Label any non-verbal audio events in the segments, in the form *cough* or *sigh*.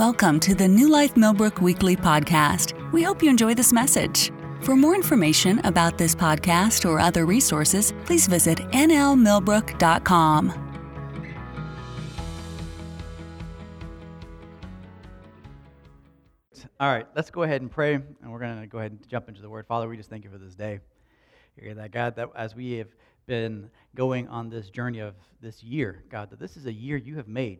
Welcome to the New Life Millbrook Weekly Podcast. We hope you enjoy this message. For more information about this podcast or other resources, please visit nlmillbrook.com. All right, let's go ahead and pray, and we're going to go ahead and jump into the Word. Father, we just thank you for this day. Hear that, God, that as we have been going on this journey of this year, God, that this is a year you have made.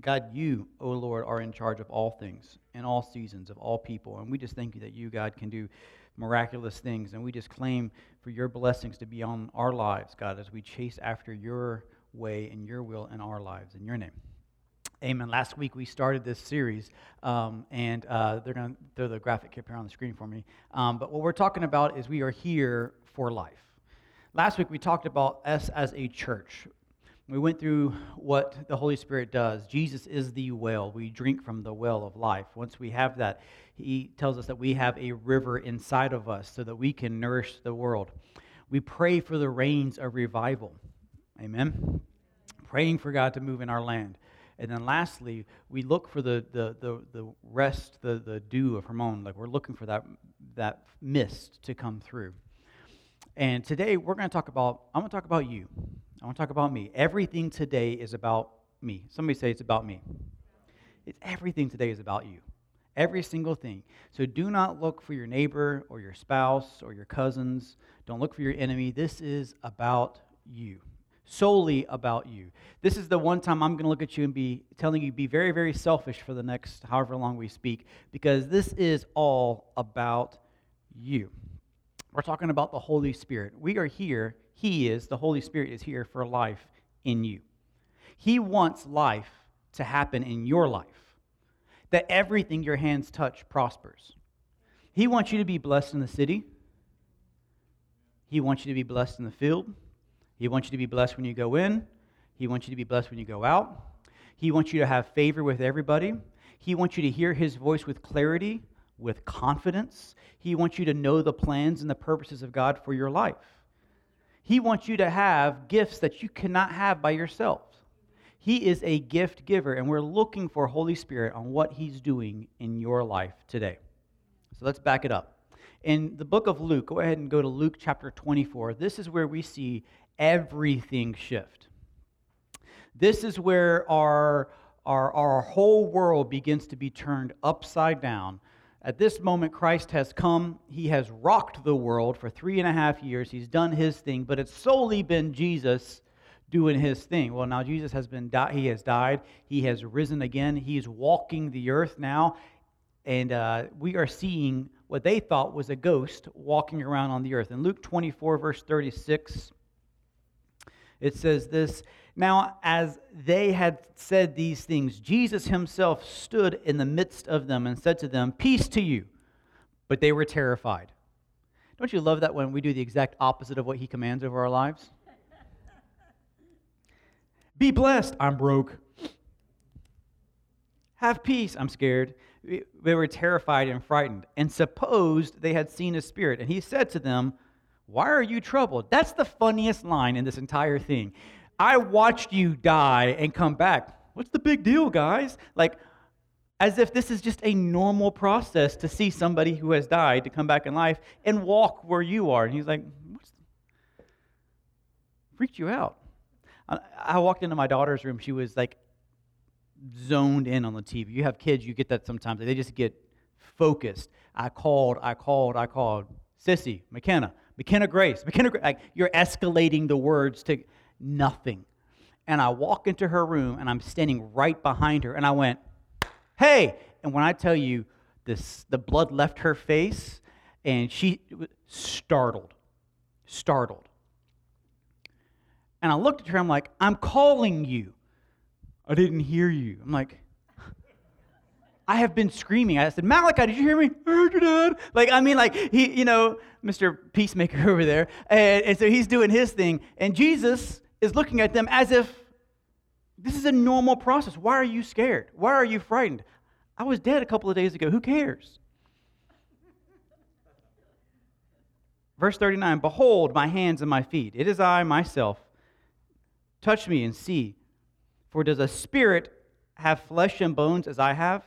God, you, O oh Lord, are in charge of all things, in all seasons, of all people. And we just thank you that you, God, can do miraculous things. And we just claim for your blessings to be on our lives, God, as we chase after your way and your will in our lives. In your name. Amen. Last week we started this series, um, and uh, they're going to throw the graphic up here on the screen for me. Um, but what we're talking about is we are here for life. Last week we talked about us as a church. We went through what the Holy Spirit does. Jesus is the well. We drink from the well of life. Once we have that, He tells us that we have a river inside of us so that we can nourish the world. We pray for the rains of revival. Amen. Praying for God to move in our land. And then lastly, we look for the, the, the, the rest, the, the dew of Hermon. Like we're looking for that, that mist to come through. And today we're going to talk about, I'm going to talk about you. I want to talk about me. Everything today is about me. Somebody say it's about me. It's everything today is about you. Every single thing. So do not look for your neighbor or your spouse or your cousins. Don't look for your enemy. This is about you. Solely about you. This is the one time I'm going to look at you and be telling you be very, very selfish for the next however long we speak because this is all about you. We're talking about the Holy Spirit. We are here he is, the Holy Spirit is here for life in you. He wants life to happen in your life, that everything your hands touch prospers. He wants you to be blessed in the city. He wants you to be blessed in the field. He wants you to be blessed when you go in. He wants you to be blessed when you go out. He wants you to have favor with everybody. He wants you to hear his voice with clarity, with confidence. He wants you to know the plans and the purposes of God for your life. He wants you to have gifts that you cannot have by yourself. He is a gift giver, and we're looking for Holy Spirit on what He's doing in your life today. So let's back it up. In the book of Luke, go ahead and go to Luke chapter 24. This is where we see everything shift. This is where our, our, our whole world begins to be turned upside down at this moment, Christ has come. He has rocked the world for three and a half years. He's done his thing, but it's solely been Jesus doing his thing. Well, now Jesus has been di- he has died. He has risen again. He's walking the earth now, and uh, we are seeing what they thought was a ghost walking around on the earth. In Luke 24, verse 36, it says this. Now, as they had said these things, Jesus himself stood in the midst of them and said to them, Peace to you. But they were terrified. Don't you love that when we do the exact opposite of what he commands over our lives? Be blessed. I'm broke. Have peace. I'm scared. They were terrified and frightened and supposed they had seen a spirit. And he said to them, Why are you troubled? That's the funniest line in this entire thing. I watched you die and come back. What's the big deal, guys? Like, as if this is just a normal process to see somebody who has died to come back in life and walk where you are. And he's like, What's the... freaked you out? I walked into my daughter's room. She was like zoned in on the TV. You have kids, you get that sometimes. They just get focused. I called, I called, I called. Sissy, McKenna, McKenna Grace, McKenna Grace. Like, you're escalating the words to nothing. And I walk into her room and I'm standing right behind her and I went, hey. And when I tell you this, the blood left her face and she was startled, startled. And I looked at her, I'm like, I'm calling you. I didn't hear you. I'm like, I have been screaming. I said, Malachi, did you hear me? Like, I mean, like, he, you know, Mr. Peacemaker *laughs* over there. And, and so he's doing his thing. And Jesus is looking at them as if this is a normal process. Why are you scared? Why are you frightened? I was dead a couple of days ago. Who cares? Verse 39 Behold, my hands and my feet. It is I myself. Touch me and see. For does a spirit have flesh and bones as I have?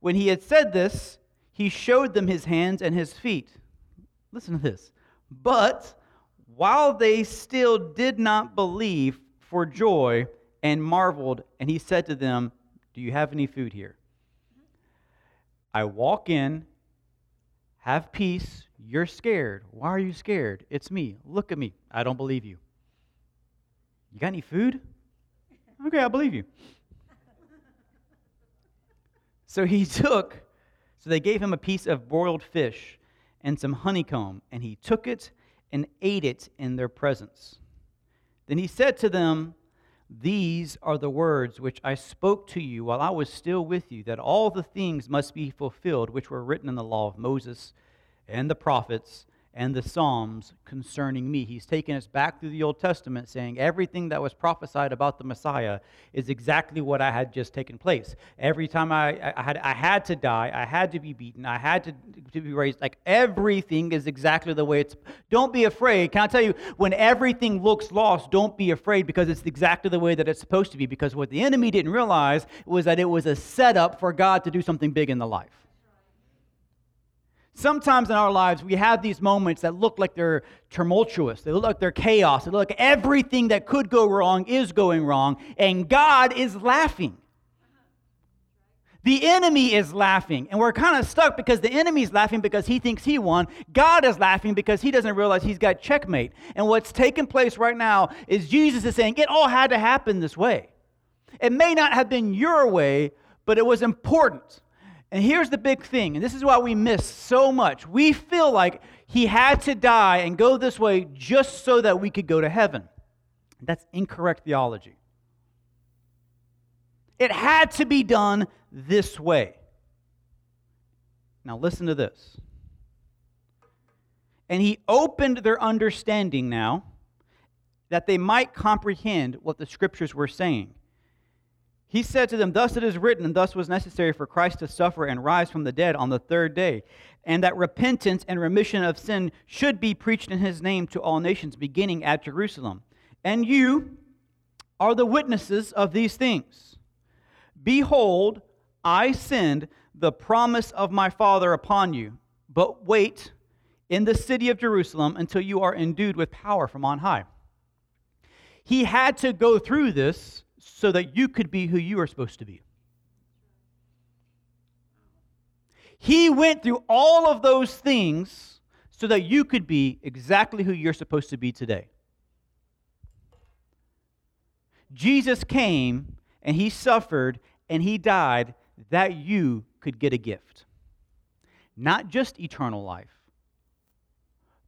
When he had said this, he showed them his hands and his feet. Listen to this. But while they still did not believe for joy and marveled, and he said to them, Do you have any food here? I walk in, have peace. You're scared. Why are you scared? It's me. Look at me. I don't believe you. You got any food? Okay, I believe you. so he *laughs* took, so they gave him a piece of broiled fish and some honeycomb, and he took it and ate it in their presence. Then he said to them, These are the words which I spoke to you while I was still with you, that all the things must be fulfilled which were written in the law of Moses and the prophets and the Psalms concerning me. He's taken us back through the Old Testament, saying everything that was prophesied about the Messiah is exactly what I had just taken place. Every time I, I, had, I had to die, I had to be beaten, I had to, to be raised. Like everything is exactly the way it's. Don't be afraid. Can I tell you, when everything looks lost, don't be afraid because it's exactly the way that it's supposed to be. Because what the enemy didn't realize was that it was a setup for God to do something big in the life. Sometimes in our lives, we have these moments that look like they're tumultuous. They look like they're chaos. They look like everything that could go wrong is going wrong, and God is laughing. The enemy is laughing, and we're kind of stuck because the enemy's laughing because he thinks he won. God is laughing because he doesn't realize he's got checkmate. And what's taking place right now is Jesus is saying it all had to happen this way. It may not have been your way, but it was important. And here's the big thing, and this is why we miss so much. We feel like he had to die and go this way just so that we could go to heaven. That's incorrect theology. It had to be done this way. Now, listen to this. And he opened their understanding now that they might comprehend what the scriptures were saying. He said to them, Thus it is written, and thus was necessary for Christ to suffer and rise from the dead on the third day, and that repentance and remission of sin should be preached in his name to all nations, beginning at Jerusalem. And you are the witnesses of these things. Behold, I send the promise of my Father upon you, but wait in the city of Jerusalem until you are endued with power from on high. He had to go through this so that you could be who you are supposed to be. He went through all of those things so that you could be exactly who you're supposed to be today. Jesus came and he suffered and he died that you could get a gift. Not just eternal life,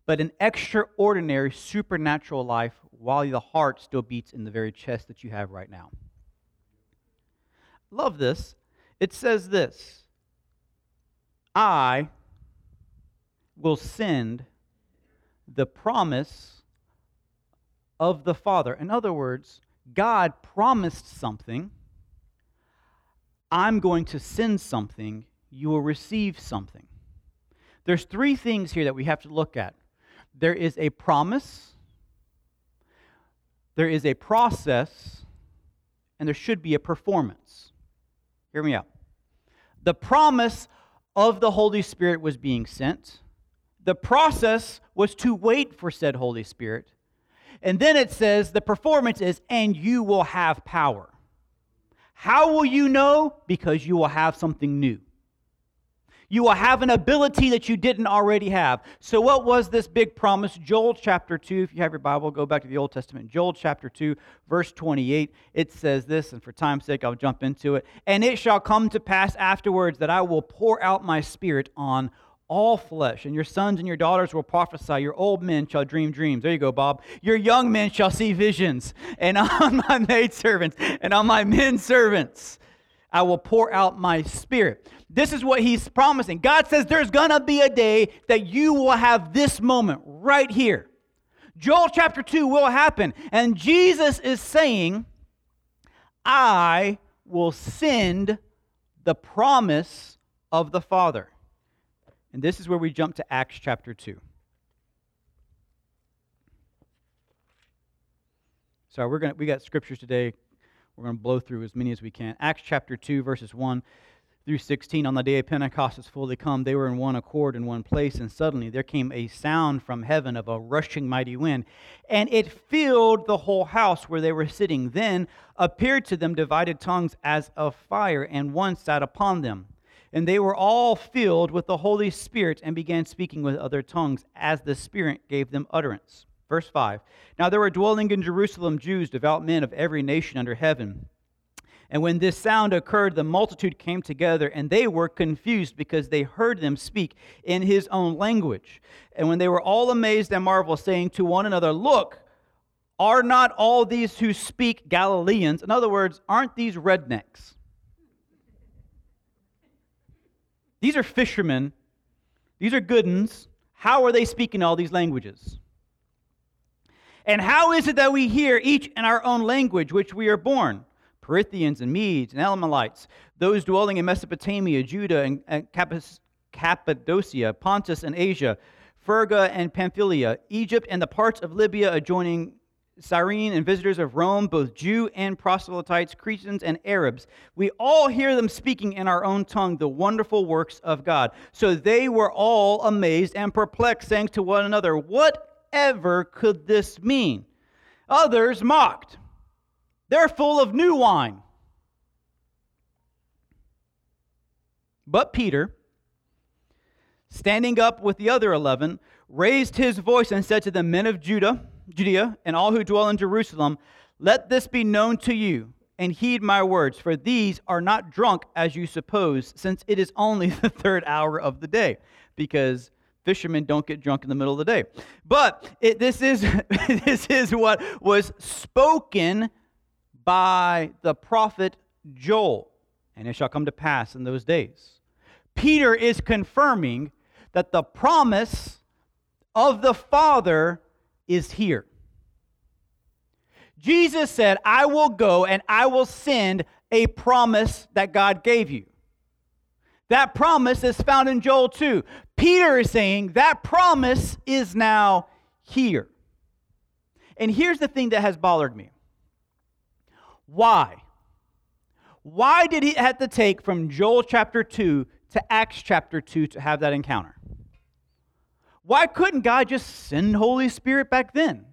but an extraordinary supernatural life while the heart still beats in the very chest that you have right now. Love this. It says this I will send the promise of the Father. In other words, God promised something. I'm going to send something. You will receive something. There's three things here that we have to look at there is a promise, there is a process, and there should be a performance. Hear me out. The promise of the Holy Spirit was being sent. The process was to wait for said Holy Spirit. And then it says the performance is, and you will have power. How will you know? Because you will have something new. You will have an ability that you didn't already have. So, what was this big promise? Joel chapter 2, if you have your Bible, go back to the Old Testament. Joel chapter 2, verse 28, it says this, and for time's sake, I'll jump into it. And it shall come to pass afterwards that I will pour out my spirit on all flesh, and your sons and your daughters will prophesy. Your old men shall dream dreams. There you go, Bob. Your young men shall see visions. And *laughs* on my maidservants and on my men servants I will pour out my spirit. This is what he's promising. God says there's going to be a day that you will have this moment right here. Joel chapter 2 will happen. And Jesus is saying, I will send the promise of the Father. And this is where we jump to Acts chapter 2. So we're to, we got scriptures today We're going to blow through as many as we can. Acts chapter 2, verses 1 through 16. On the day of Pentecost was fully come, they were in one accord in one place, and suddenly there came a sound from heaven of a rushing mighty wind, and it filled the whole house where they were sitting. Then appeared to them divided tongues as of fire, and one sat upon them. And they were all filled with the Holy Spirit and began speaking with other tongues as the Spirit gave them utterance. Verse 5 Now there were dwelling in Jerusalem Jews, devout men of every nation under heaven. And when this sound occurred, the multitude came together, and they were confused because they heard them speak in his own language. And when they were all amazed and marveled, saying to one another, Look, are not all these who speak Galileans? In other words, aren't these rednecks? These are fishermen. These are good uns. How are they speaking all these languages? And how is it that we hear each in our own language which we are born? Parthians and Medes and Elamites, those dwelling in Mesopotamia, Judah and Cappadocia, Pontus and Asia, Phrygia and Pamphylia, Egypt and the parts of Libya adjoining Cyrene and visitors of Rome, both Jew and proselytes, Cretans and Arabs. We all hear them speaking in our own tongue the wonderful works of God. So they were all amazed and perplexed, saying to one another, What whatever could this mean? Others mocked. They're full of new wine. But Peter, standing up with the other eleven, raised his voice and said to the men of Judah, Judea, and all who dwell in Jerusalem, Let this be known to you, and heed my words, for these are not drunk as you suppose, since it is only *laughs* the third hour of the day. Because fishermen don't get drunk in the middle of the day. But it, this, is, *laughs* this is what was spoken by the prophet Joel. And it shall come to pass in those days. Peter is confirming that the promise of the Father is here. Jesus said, I will go and I will send a promise that God gave you. That promise is found in Joel 2. Peter is saying that promise is now here. And here's the thing that has bothered me. Why? Why did he have to take from Joel chapter 2 to Acts chapter 2 to have that encounter? Why couldn't God just send Holy Spirit back then?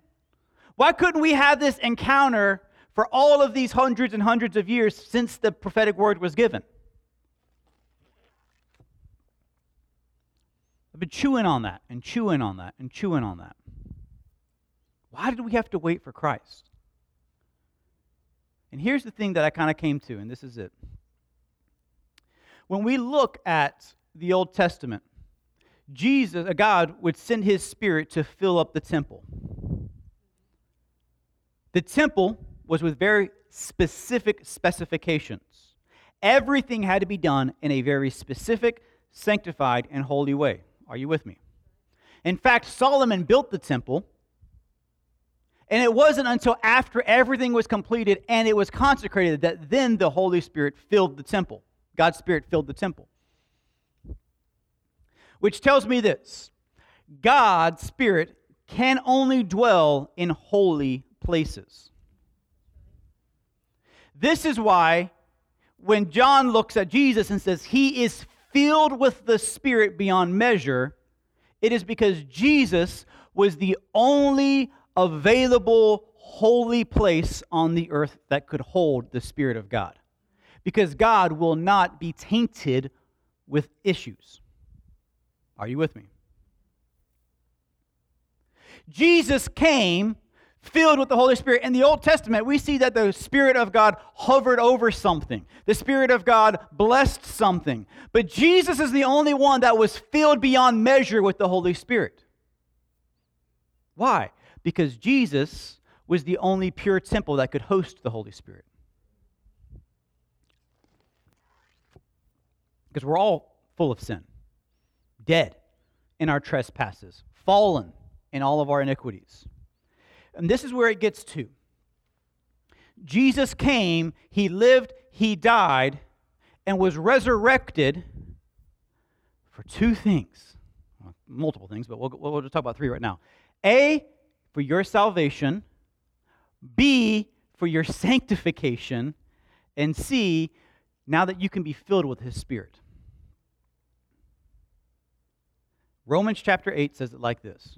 Why couldn't we have this encounter for all of these hundreds and hundreds of years since the prophetic word was given? I've been chewing on that and chewing on that and chewing on that. Why did we have to wait for Christ? And here's the thing that I kind of came to, and this is it. When we look at the Old Testament, Jesus, a God, would send his spirit to fill up the temple. The temple was with very specific specifications. Everything had to be done in a very specific, sanctified, and holy way. Are you with me? In fact, Solomon built the temple, and it wasn't until after everything was completed and it was consecrated that then the Holy Spirit filled the temple. God's Spirit filled the temple. Which tells me this God's Spirit can only dwell in holy places. This is why when John looks at Jesus and says, He is filled with the Spirit beyond measure, it is because Jesus was the only available holy place on the earth that could hold the Spirit of God. Because God will not be tainted with issues. Are you with me? Jesus came filled with the Holy Spirit. In the Old Testament, we see that the Spirit of God hovered over something, the Spirit of God blessed something. But Jesus is the only one that was filled beyond measure with the Holy Spirit. Why? Because Jesus was the only pure temple that could host the Holy Spirit. Because we're all full of sin, dead in our trespasses, fallen in all of our iniquities. And this is where it gets to. Jesus came, he lived, he died, and was resurrected for two things. Well, multiple things, but we'll, we'll just talk about three right now. A, for your salvation. B, for your sanctification, and C, now that you can be filled with His Spirit. Romans chapter 8 says it like this.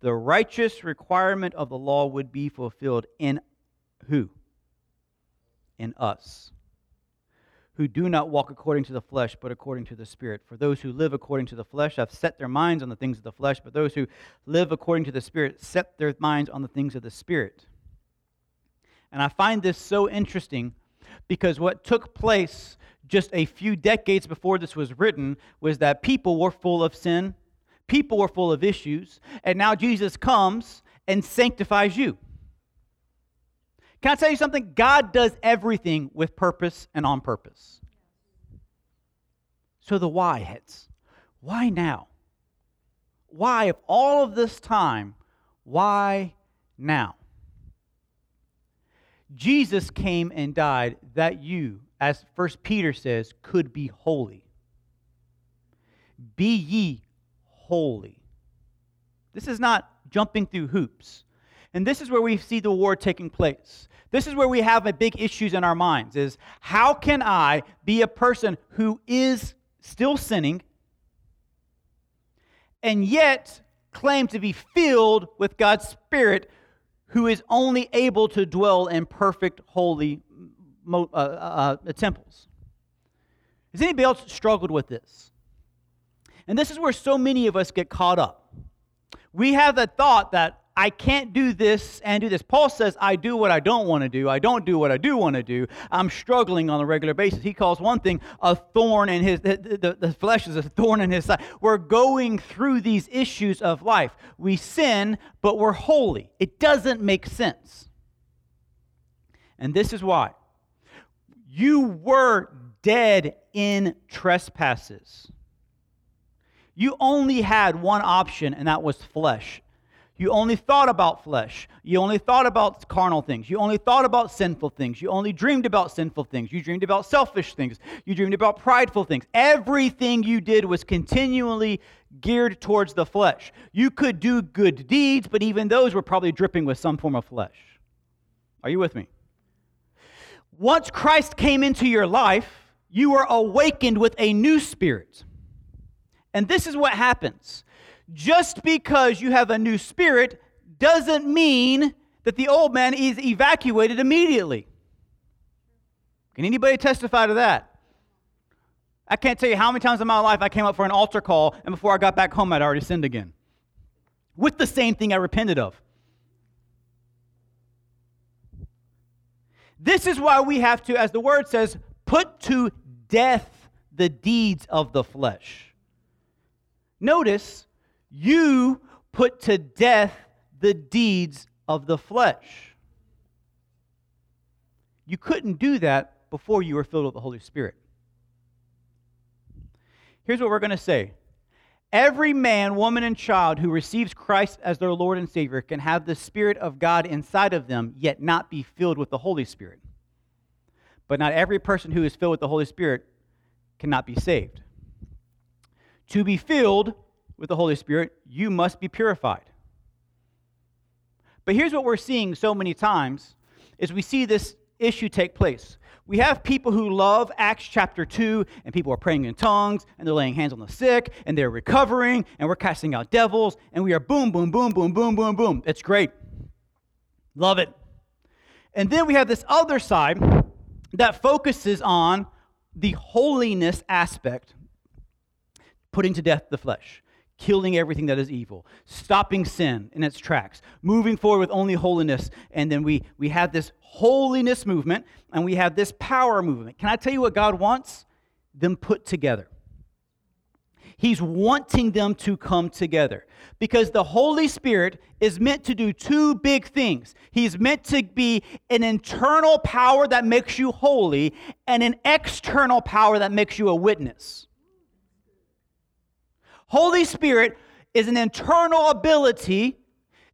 the righteous requirement of the law would be fulfilled in who? In us who do not walk according to the flesh, but according to the Spirit. For those who live according to the flesh have set their minds on the things of the flesh, but those who live according to the Spirit set their minds on the things of the Spirit. And I find this so interesting because what took place just a few decades before this was written was that people were full of sin, people were full of issues, and now Jesus comes and sanctifies you. Can I tell you something? God does everything with purpose and on purpose. So the why hits. Why now? Why, of all of this time, why now? Jesus came and died that you, as First Peter says, could be holy. Be ye holy. This is not jumping through hoops. And this is where we see the war taking place. This is where we have a big issues in our minds is how can I be a person who is still sinning and yet claim to be filled with God's Spirit who is only able to dwell in perfect, holy uh, uh, uh, temples? Has anybody else struggled with this? And this is where so many of us get caught up. We have the thought that I can't do this and do this. Paul says, I do what I don't want to do. I don't do what I do want to do. I'm struggling on a regular basis. He calls one thing a thorn in his, the, the, the flesh is a thorn in his side. We're going through these issues of life. We sin, but we're holy. It doesn't make sense. And this is why. You were dead in trespasses. You only had one option, and that was flesh. You only thought about flesh. You only thought about carnal things. You only thought about sinful things. You only dreamed about sinful things. You dreamed about selfish things. You dreamed about prideful things. Everything you did was continually geared towards the flesh. You could do good deeds, but even those were probably dripping with some form of flesh. Are you with me? Once Christ came into your life, you were awakened with a new spirit. And this is what happens just because you have a new spirit doesn't mean that the old man is evacuated immediately. Can anybody testify to that? I can't tell you how many times in my life I came up for an altar call, and before I got back home, I'd already sinned again. With the same thing I repented of. This is why we have to, as the word says, put to death the deeds of the flesh. Notice you put to death the deeds of the flesh. You couldn't do that before you were filled with the Holy Spirit. Here's what we're going to say Every man, woman, and child who receives Christ as their Lord and Savior can have the Spirit of God inside of them, yet not be filled with the Holy Spirit. But not every person who is filled with the Holy Spirit cannot be saved. To be filled with the Holy Spirit, you must be purified. But here's what we're seeing so many times is we see this issue take place. We have people who love Acts chapter 2, and people are praying in tongues, and they're laying hands on the sick, and they're recovering, and we're casting out devils, and we are boom, boom, boom, boom, boom, boom, boom. It's great. Love it. And then we have this other side that focuses on the holiness aspect, putting to death the flesh killing everything that is evil, stopping sin in its tracks, moving forward with only holiness. And then we, we have this holiness movement and we have this power movement. Can I tell you what God wants? Them put together. He's wanting them to come together because the Holy Spirit is meant to do two big things. He's meant to be an internal power that makes you holy and an external power that makes you a witness. Holy Spirit is an internal ability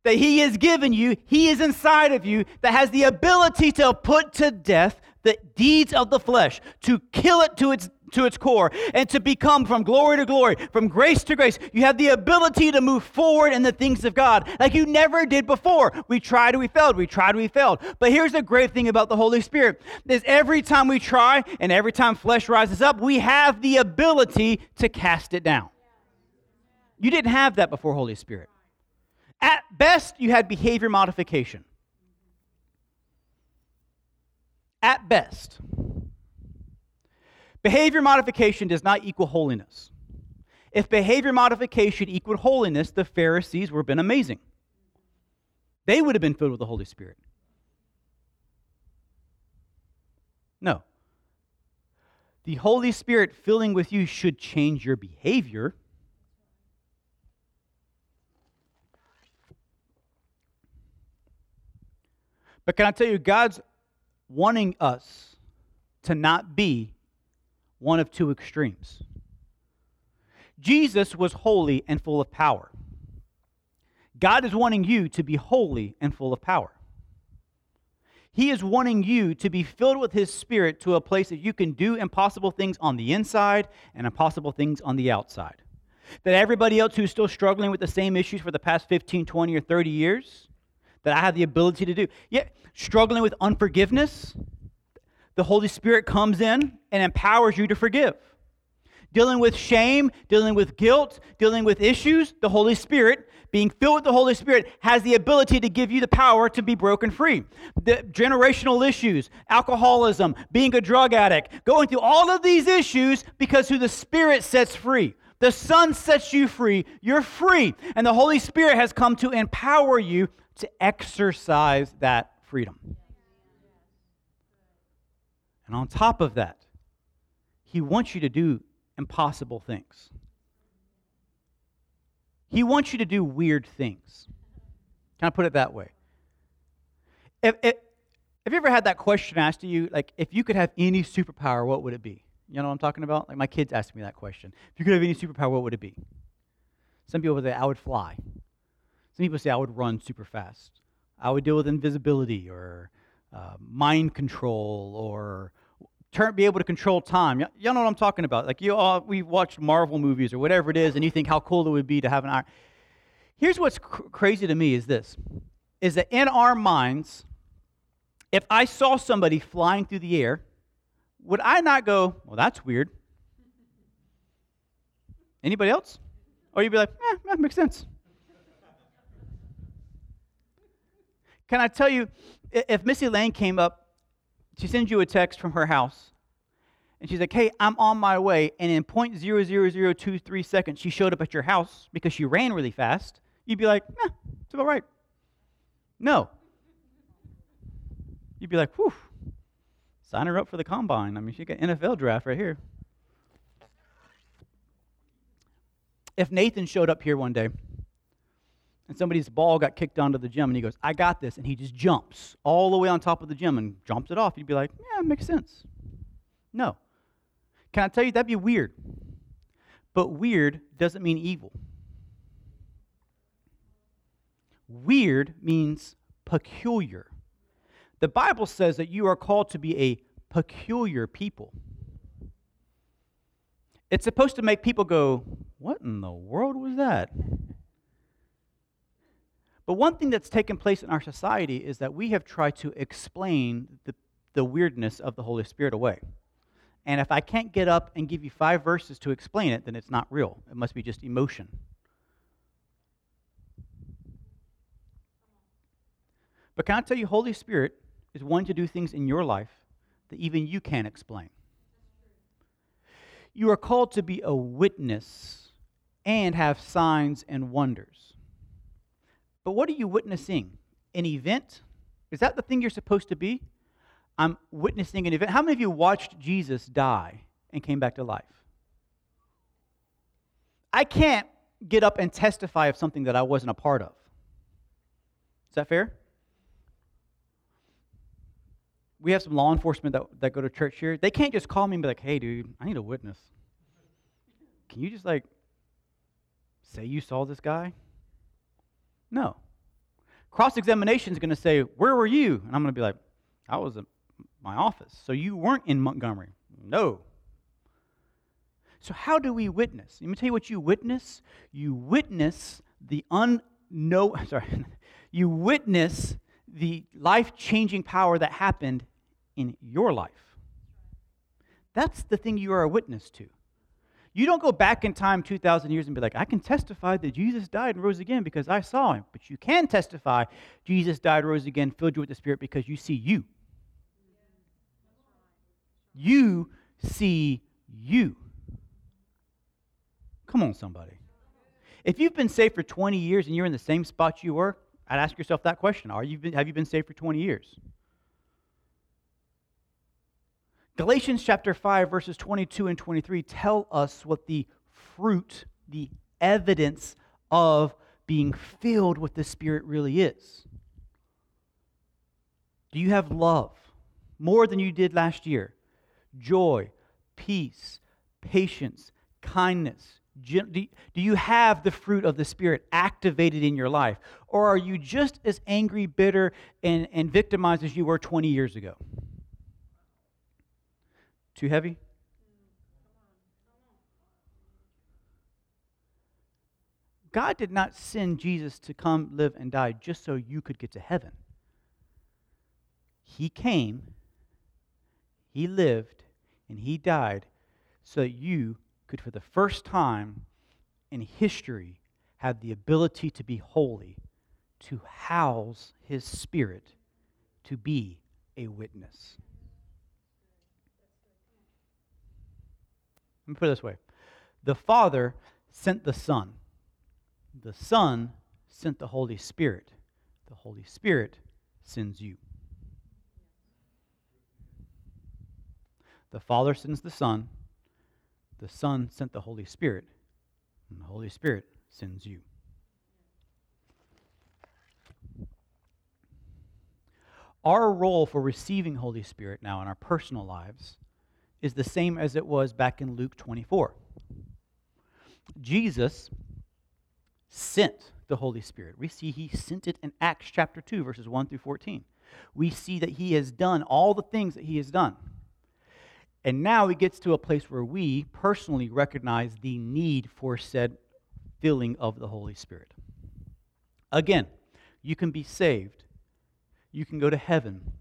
that He has given you, He is inside of you, that has the ability to put to death the deeds of the flesh, to kill it to its to its core and to become from glory to glory, from grace to grace. You have the ability to move forward in the things of God like you never did before. We tried, we failed. We tried, we failed. But here's the great thing about the Holy Spirit is every time we try and every time flesh rises up, we have the ability to cast it down. You didn't have that before Holy Spirit. At best, you had behavior modification. At best. Behavior modification does not equal holiness. If behavior modification equaled holiness, the Pharisees would have been amazing. They would have been filled with the Holy Spirit. No. The Holy Spirit filling with you should change your behavior. But can I tell you, God's wanting us to not be one of two extremes. Jesus was holy and full of power. God is wanting you to be holy and full of power. He is wanting you to be filled with His Spirit to a place that you can do impossible things on the inside and impossible things on the outside. That everybody else who's still struggling with the same issues for the past 15, 20, or 30 years, that I have the ability to do. Yet, struggling with unforgiveness, the Holy Spirit comes in and empowers you to forgive. Dealing with shame, dealing with guilt, dealing with issues, the Holy Spirit, being filled with the Holy Spirit, has the ability to give you the power to be broken free. The generational issues, alcoholism, being a drug addict, going through all of these issues because who the Spirit sets free. The Son sets you free. You're free. And the Holy Spirit has come to empower you to exercise that freedom. And on top of that, He wants you to do impossible things. He wants you to do weird things. Can I put it that way? If, if, have you ever had that question asked to you, like, if you could have any superpower, what would it be? You know what I'm talking about? Like, my kids ask me that question. If you could have any superpower, what would it be? Some people would say, I would fly. Some people say, I would run super fast. I would deal with invisibility or uh, mind control or turn, be able to control time. Y- y'all know what I'm talking about. Like you all, we watched Marvel movies or whatever it is, and you think how cool it would be to have an iron. Here's what's cr- crazy to me is this: is that in our minds, if I saw somebody flying through the air, would I not go, "Well, that's weird"? Anybody else? Or you'd be like, "Eh, that makes sense." Can I tell you, if Missy Lane came up, she sends you a text from her house, and she's like, hey, I'm on my way, and in 0.00023 seconds, she showed up at your house because she ran really fast, you'd be like, eh, it's about right. No. You'd be like, whew, sign her up for the combine. I mean, she got NFL draft right here. If Nathan showed up here one day, and somebody's ball got kicked onto the gym and he goes, I got this. And he just jumps all the way on top of the gym and jumps it off. You'd be like, yeah, it makes sense. No. Can I tell you, that'd be weird. But weird doesn't mean evil. Weird means peculiar. The Bible says that you are called to be a peculiar people. It's supposed to make people go, What in the world was that? But one thing that's taken place in our society is that we have tried to explain the, the weirdness of the Holy Spirit away. And if I can't get up and give you five verses to explain it, then it's not real. It must be just emotion. But can I tell you, Holy Spirit is wanting to do things in your life that even you can't explain. You are called to be a witness and have signs and wonders. But what are you witnessing? An event? Is that the thing you're supposed to be? I'm witnessing an event. How many of you watched Jesus die and came back to life? I can't get up and testify of something that I wasn't a part of. Is that fair? We have some law enforcement that, that go to church here. They can't just call me and be like, hey, dude, I need a witness. Can you just like say you saw this guy? No. Cross examination is going to say, Where were you? And I'm going to be like, I was in my office. So you weren't in Montgomery? No. So, how do we witness? Let me tell you what you witness. You witness the unknown, *laughs* sorry, you witness the life changing power that happened in your life. That's the thing you are a witness to. You don't go back in time 2,000 years and be like, I can testify that Jesus died and rose again because I saw him. But you can testify Jesus died, rose again, filled you with the Spirit because you see you. You see you. Come on, somebody. If you've been saved for 20 years and you're in the same spot you were, I'd ask yourself that question Are you been, Have you been saved for 20 years? Galatians chapter 5, verses 22 and 23 tell us what the fruit, the evidence of being filled with the Spirit really is. Do you have love more than you did last year? Joy, peace, patience, kindness. Do you have the fruit of the Spirit activated in your life? Or are you just as angry, bitter, and, and victimized as you were 20 years ago? Too heavy? God did not send Jesus to come live and die just so you could get to heaven. He came, He lived, and He died so that you could, for the first time in history, have the ability to be holy, to house His Spirit, to be a witness. Me put it this way. The Father sent the Son, the Son sent the Holy Spirit, the Holy Spirit sends you. The Father sends the Son, the Son sent the Holy Spirit, and the Holy Spirit sends you. Our role for receiving Holy Spirit now in our personal lives is the same as it was back in Luke 24. Jesus sent the Holy Spirit. We see he sent it in Acts chapter 2, verses 1 through 14. We see that he has done all the things that he has done. And now he gets to a place where we personally recognize the need for said filling of the Holy Spirit. Again, you can be saved, you can go to heaven,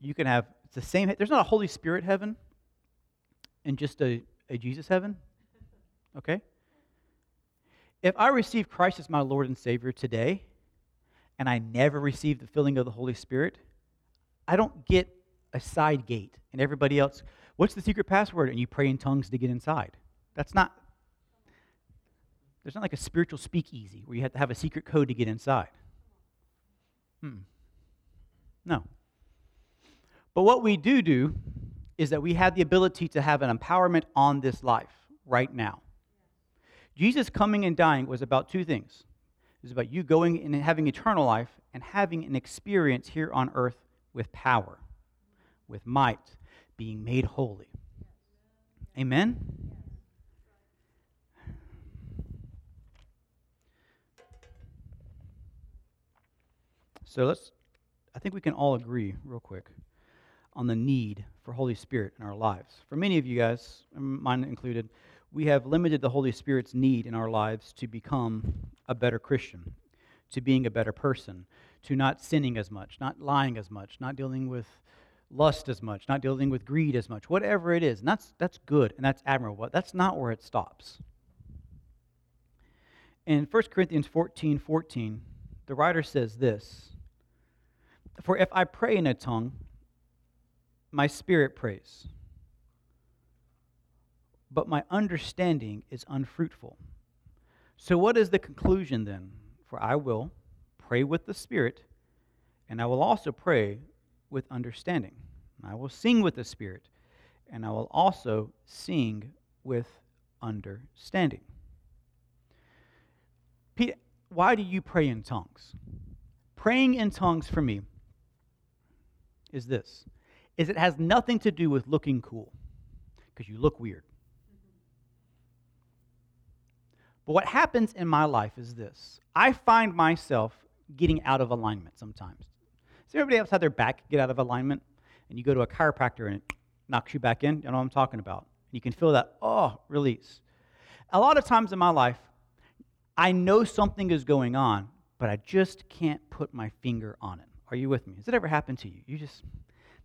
you can have it's the same, there's not a Holy Spirit heaven, in just a, a Jesus heaven? Okay? If I receive Christ as my Lord and Savior today, and I never receive the filling of the Holy Spirit, I don't get a side gate and everybody else, what's the secret password? And you pray in tongues to get inside. That's not, there's not like a spiritual speakeasy where you have to have a secret code to get inside. Hmm. No. But what we do do is that we have the ability to have an empowerment on this life right now. Jesus coming and dying was about two things. It was about you going and having eternal life and having an experience here on earth with power, with might, being made holy. Amen? So let's, I think we can all agree, real quick, on the need for Holy Spirit in our lives. For many of you guys, mine included, we have limited the Holy Spirit's need in our lives to become a better Christian, to being a better person, to not sinning as much, not lying as much, not dealing with lust as much, not dealing with greed as much, whatever it is. And that's, that's good and that's admirable, but that's not where it stops. In 1 Corinthians 14 14, the writer says this For if I pray in a tongue, my spirit prays, but my understanding is unfruitful. So, what is the conclusion then? For I will pray with the Spirit, and I will also pray with understanding. I will sing with the Spirit, and I will also sing with understanding. Pete, why do you pray in tongues? Praying in tongues for me is this is it has nothing to do with looking cool because you look weird. But what happens in my life is this I find myself getting out of alignment sometimes. Does everybody else have their back get out of alignment? And you go to a chiropractor and it knocks you back in? You know what I'm talking about. You can feel that, oh, release. A lot of times in my life, I know something is going on, but I just can't put my finger on it. Are you with me? Has it ever happened to you? You just,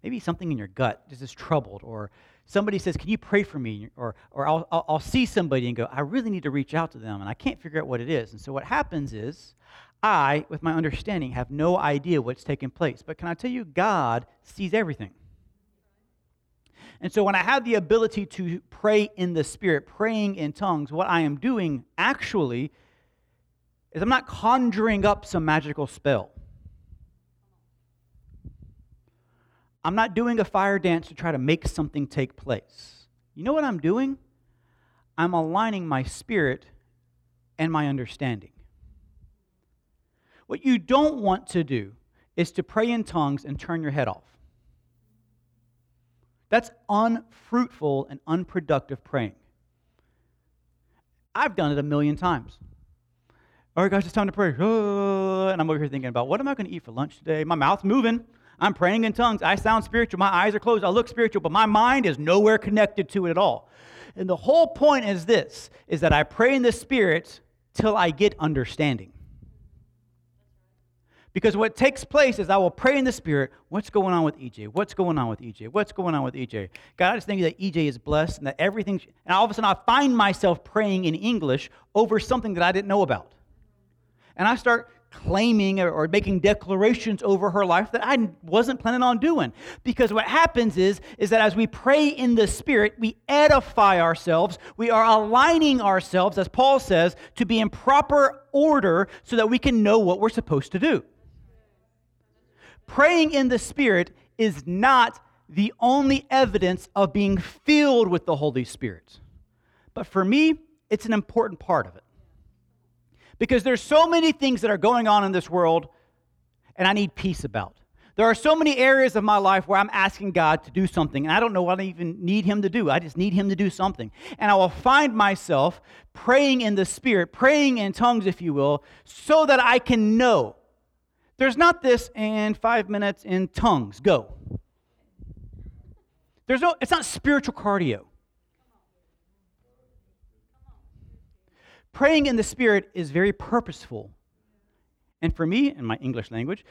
maybe something in your gut just is troubled, or somebody says, Can you pray for me? Or, or I'll, I'll, I'll see somebody and go, I really need to reach out to them, and I can't figure out what it is. And so what happens is, I, with my understanding, have no idea what's taking place. But can I tell you, God sees everything. And so when I have the ability to pray in the Spirit, praying in tongues, what I am doing actually is I'm not conjuring up some magical spell. I'm not doing a fire dance to try to make something take place. You know what I'm doing? I'm aligning my spirit and my understanding. What you don't want to do is to pray in tongues and turn your head off. That's unfruitful and unproductive praying. I've done it a million times. All right, guys, it's time to pray. *sighs* And I'm over here thinking about what am I going to eat for lunch today? My mouth's moving. I'm praying in tongues. I sound spiritual. My eyes are closed. I look spiritual, but my mind is nowhere connected to it at all. And the whole point is this is that I pray in the spirit till I get understanding. Because what takes place is I will pray in the Spirit, what's going on with EJ? What's going on with EJ? What's going on with EJ? God, I just thank you that EJ is blessed and that everything, and all of a sudden I find myself praying in English over something that I didn't know about. And I start claiming or making declarations over her life that I wasn't planning on doing. Because what happens is, is that as we pray in the Spirit, we edify ourselves. We are aligning ourselves, as Paul says, to be in proper order so that we can know what we're supposed to do praying in the Spirit is not the only evidence of being filled with the Holy Spirit. But for me, it's an important part of it. Because there's so many things that are going on in this world and I need peace about. There are so many areas of my life where I'm asking God to do something, and I don't know what I even need Him to do. I just need Him to do something. And I will find myself praying in the Spirit, praying in tongues, if you will, so that I can know there's not this and five minutes in tongues, go. There's no, it's not spiritual cardio. Praying in the Spirit is very purposeful. And for me, in my English language,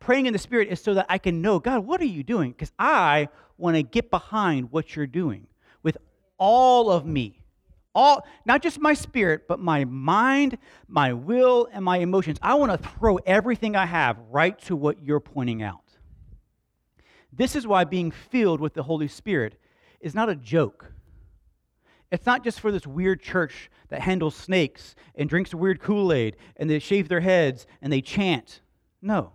praying in the Spirit is so that I can know, God, what are you doing? Because I want to get behind what you're doing with all of me all not just my spirit but my mind my will and my emotions i want to throw everything i have right to what you're pointing out this is why being filled with the holy spirit is not a joke it's not just for this weird church that handles snakes and drinks weird kool-aid and they shave their heads and they chant no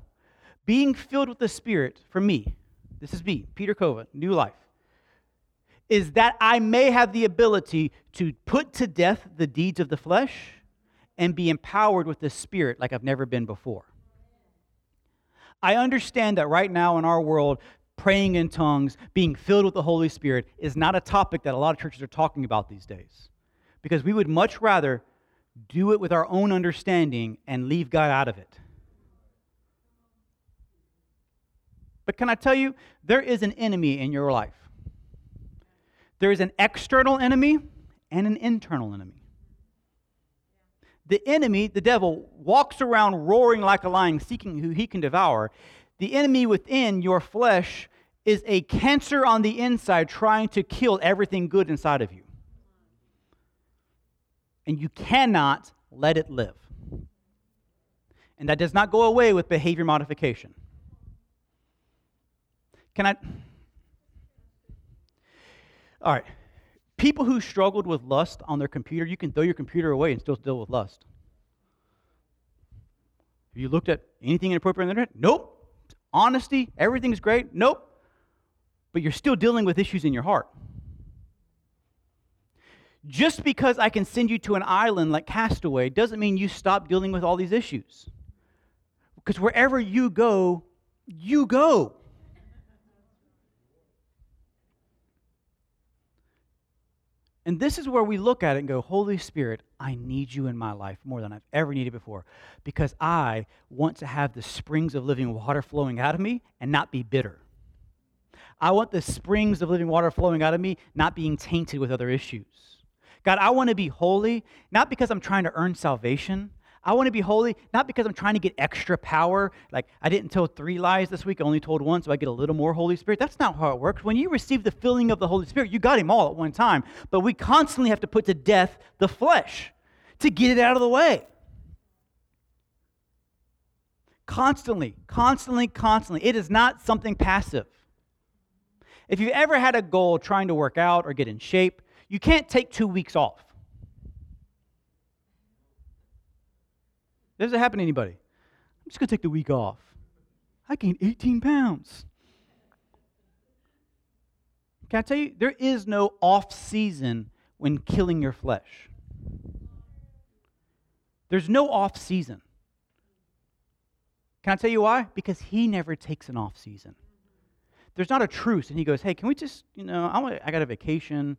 being filled with the spirit for me this is me peter kova new life is that I may have the ability to put to death the deeds of the flesh and be empowered with the Spirit like I've never been before. I understand that right now in our world, praying in tongues, being filled with the Holy Spirit is not a topic that a lot of churches are talking about these days. Because we would much rather do it with our own understanding and leave God out of it. But can I tell you, there is an enemy in your life. There is an external enemy and an internal enemy. The enemy, the devil, walks around roaring like a lion, seeking who he can devour. The enemy within your flesh is a cancer on the inside trying to kill everything good inside of you. And you cannot let it live. And that does not go away with behavior modification. Can I? All right. People who struggled with lust on their computer, you can throw your computer away and still deal with lust. Have you looked at anything inappropriate on the internet? Nope. Honesty, everything's great? Nope. But you're still dealing with issues in your heart. Just because I can send you to an island like Castaway doesn't mean you stop dealing with all these issues. Because wherever you go, you go. And this is where we look at it and go, Holy Spirit, I need you in my life more than I've ever needed before because I want to have the springs of living water flowing out of me and not be bitter. I want the springs of living water flowing out of me not being tainted with other issues. God, I want to be holy, not because I'm trying to earn salvation, I want to be holy, not because I'm trying to get extra power. Like, I didn't tell three lies this week, I only told one, so I get a little more Holy Spirit. That's not how it works. When you receive the filling of the Holy Spirit, you got Him all at one time. But we constantly have to put to death the flesh to get it out of the way. Constantly, constantly, constantly. It is not something passive. If you've ever had a goal trying to work out or get in shape, you can't take two weeks off. Does it happen to anybody? I'm just going to take the week off. I gained 18 pounds. Can I tell you, there is no off season when killing your flesh. There's no off season. Can I tell you why? Because he never takes an off season. There's not a truce, and he goes, "Hey, can we just, you know, I, I got a vacation.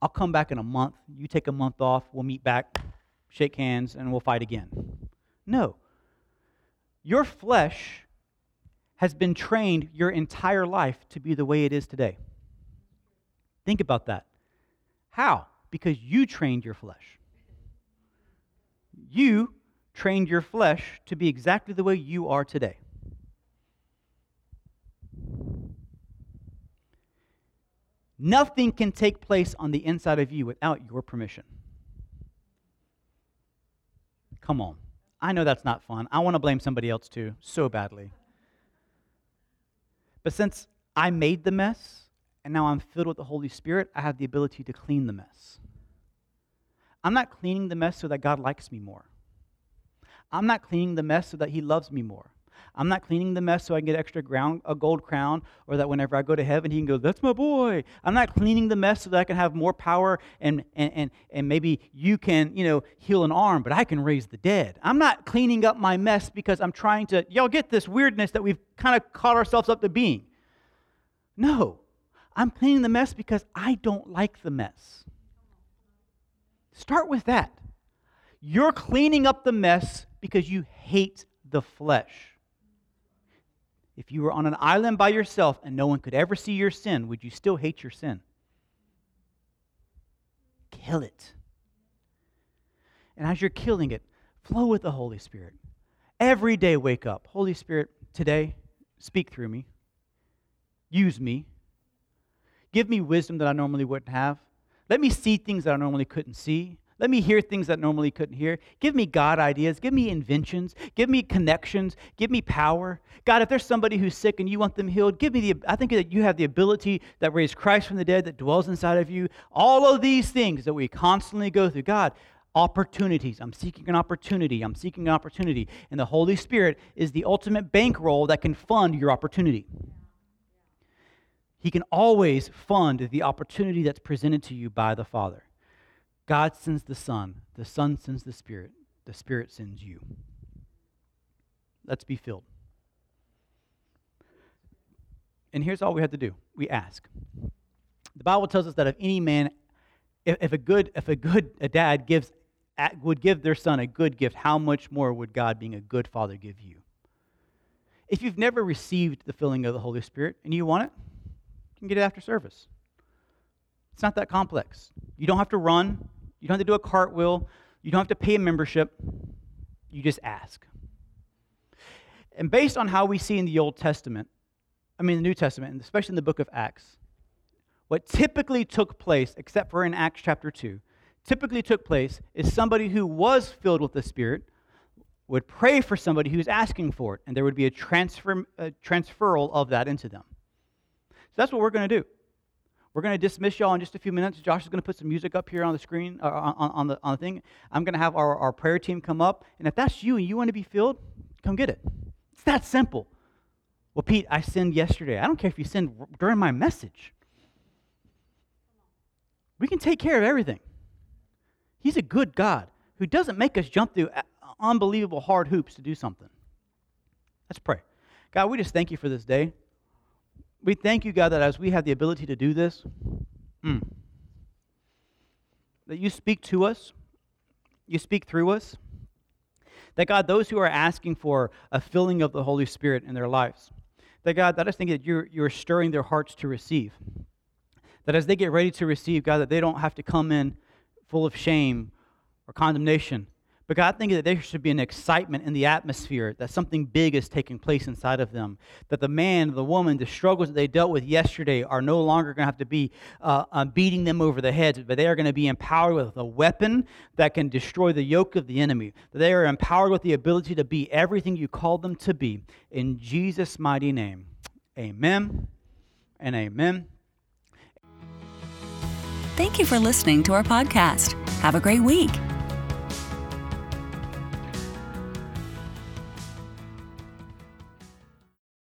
I'll come back in a month. You take a month off. We'll meet back shake hands, and we'll fight again. No. Your flesh has been trained your entire life to be the way it is today. Think about that. How? Because you trained your flesh. You trained your flesh to be exactly the way you are today. Nothing can take place on the inside of you without your permission. Come on. I know that's not fun. I want to blame somebody else too, so badly. But since I made the mess and now I'm filled with the Holy Spirit, I have the ability to clean the mess. I'm not cleaning the mess so that God likes me more. I'm not cleaning the mess so that He loves me more. I'm not cleaning the mess so I can get extra ground, a gold crown, or that whenever I go to heaven, he can go, That's my boy. I'm not cleaning the mess so that I can have more power and, and, and, and maybe you can, you know, heal an arm, but I can raise the dead. I'm not cleaning up my mess because I'm trying to, y'all get this weirdness that we've kind of caught ourselves up to being. No, I'm cleaning the mess because I don't like the mess. Start with that. You're cleaning up the mess because you hate the flesh. If you were on an island by yourself and no one could ever see your sin, would you still hate your sin? Kill it. And as you're killing it, flow with the Holy Spirit. Every day, wake up. Holy Spirit, today, speak through me. Use me. Give me wisdom that I normally wouldn't have. Let me see things that I normally couldn't see. Let me hear things that normally couldn't hear. Give me God ideas. Give me inventions. Give me connections. Give me power. God, if there's somebody who's sick and you want them healed, give me the, I think that you have the ability that raised Christ from the dead that dwells inside of you. All of these things that we constantly go through. God, opportunities. I'm seeking an opportunity. I'm seeking an opportunity. And the Holy Spirit is the ultimate bankroll that can fund your opportunity. He can always fund the opportunity that's presented to you by the Father. God sends the Son, the Son sends the Spirit, the Spirit sends you. Let's be filled. And here's all we have to do we ask. The Bible tells us that if any man, if, if a good, if a good a dad gives, would give their son a good gift, how much more would God, being a good father, give you? If you've never received the filling of the Holy Spirit and you want it, you can get it after service. It's not that complex. You don't have to run. You don't have to do a cartwheel. You don't have to pay a membership. You just ask. And based on how we see in the Old Testament, I mean the New Testament, and especially in the book of Acts, what typically took place, except for in Acts chapter 2, typically took place is somebody who was filled with the Spirit would pray for somebody who's asking for it, and there would be a, transfer, a transferal of that into them. So that's what we're going to do. We're going to dismiss y'all in just a few minutes. Josh is going to put some music up here on the screen, uh, on, on, the, on the thing. I'm going to have our, our prayer team come up. And if that's you and you want to be filled, come get it. It's that simple. Well, Pete, I sinned yesterday. I don't care if you sinned during my message. We can take care of everything. He's a good God who doesn't make us jump through unbelievable hard hoops to do something. Let's pray. God, we just thank you for this day. We thank you, God, that as we have the ability to do this, mm, that you speak to us, you speak through us. That, God, those who are asking for a filling of the Holy Spirit in their lives, that, God, that I think that you're, you're stirring their hearts to receive. That as they get ready to receive, God, that they don't have to come in full of shame or condemnation, but God, I think that there should be an excitement in the atmosphere that something big is taking place inside of them. That the man, the woman, the struggles that they dealt with yesterday are no longer going to have to be uh, uh, beating them over the heads, but they are going to be empowered with a weapon that can destroy the yoke of the enemy. That they are empowered with the ability to be everything you called them to be. In Jesus' mighty name, amen and amen. Thank you for listening to our podcast. Have a great week.